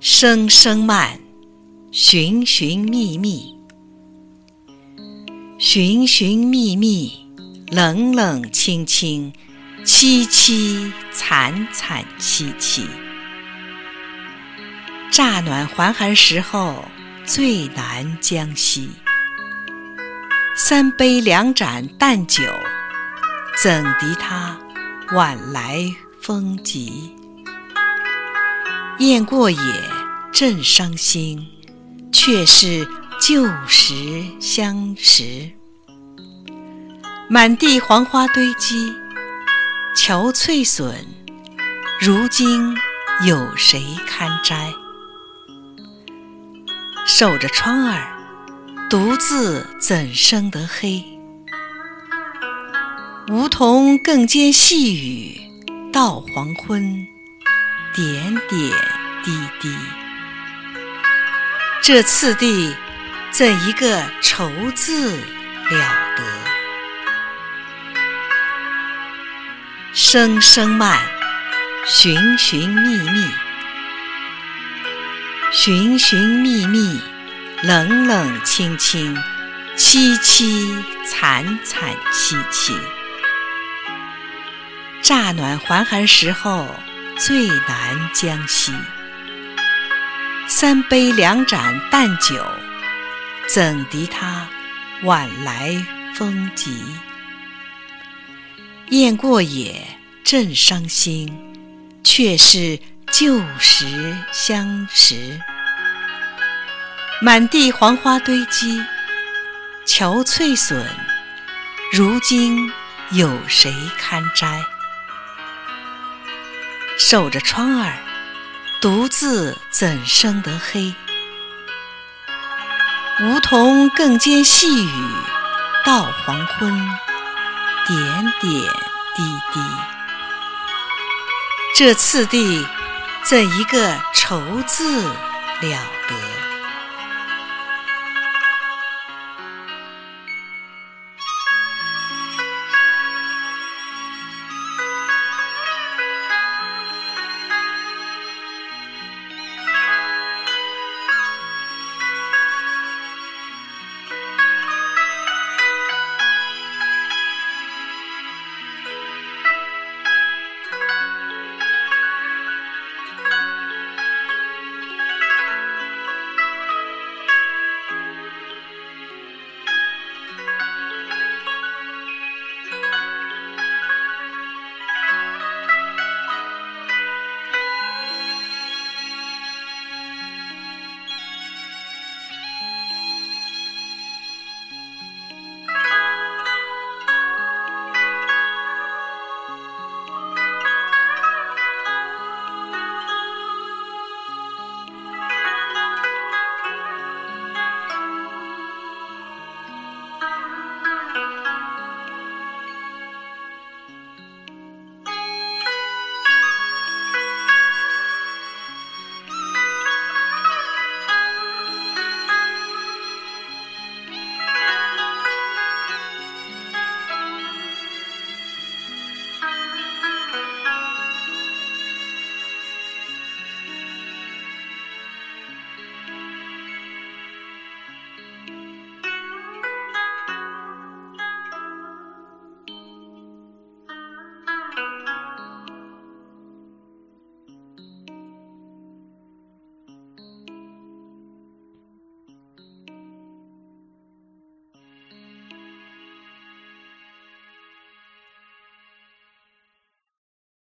声声慢，寻寻觅觅，寻寻觅觅，冷冷清清，凄凄惨惨戚戚。乍暖还寒时候，最难将息。三杯两盏淡酒，怎敌他晚来风急？雁过也，正伤心，却是旧时相识。满地黄花堆积，憔悴损，如今有谁堪摘？守着窗儿，独自怎生得黑？梧桐更兼细雨，到黄昏。点点滴滴，这次第，怎一个愁字了得？声声慢，寻寻觅觅，寻寻觅觅，冷冷清清，凄凄惨惨戚戚。乍暖还寒时候。最难将息，三杯两盏淡酒，怎敌他晚来风急？雁过也，正伤心，却是旧时相识。满地黄花堆积，憔悴损，如今有谁堪摘？守着窗儿，独自怎生得黑？梧桐更兼细雨，到黄昏，点点滴滴。这次第，怎一个愁字了？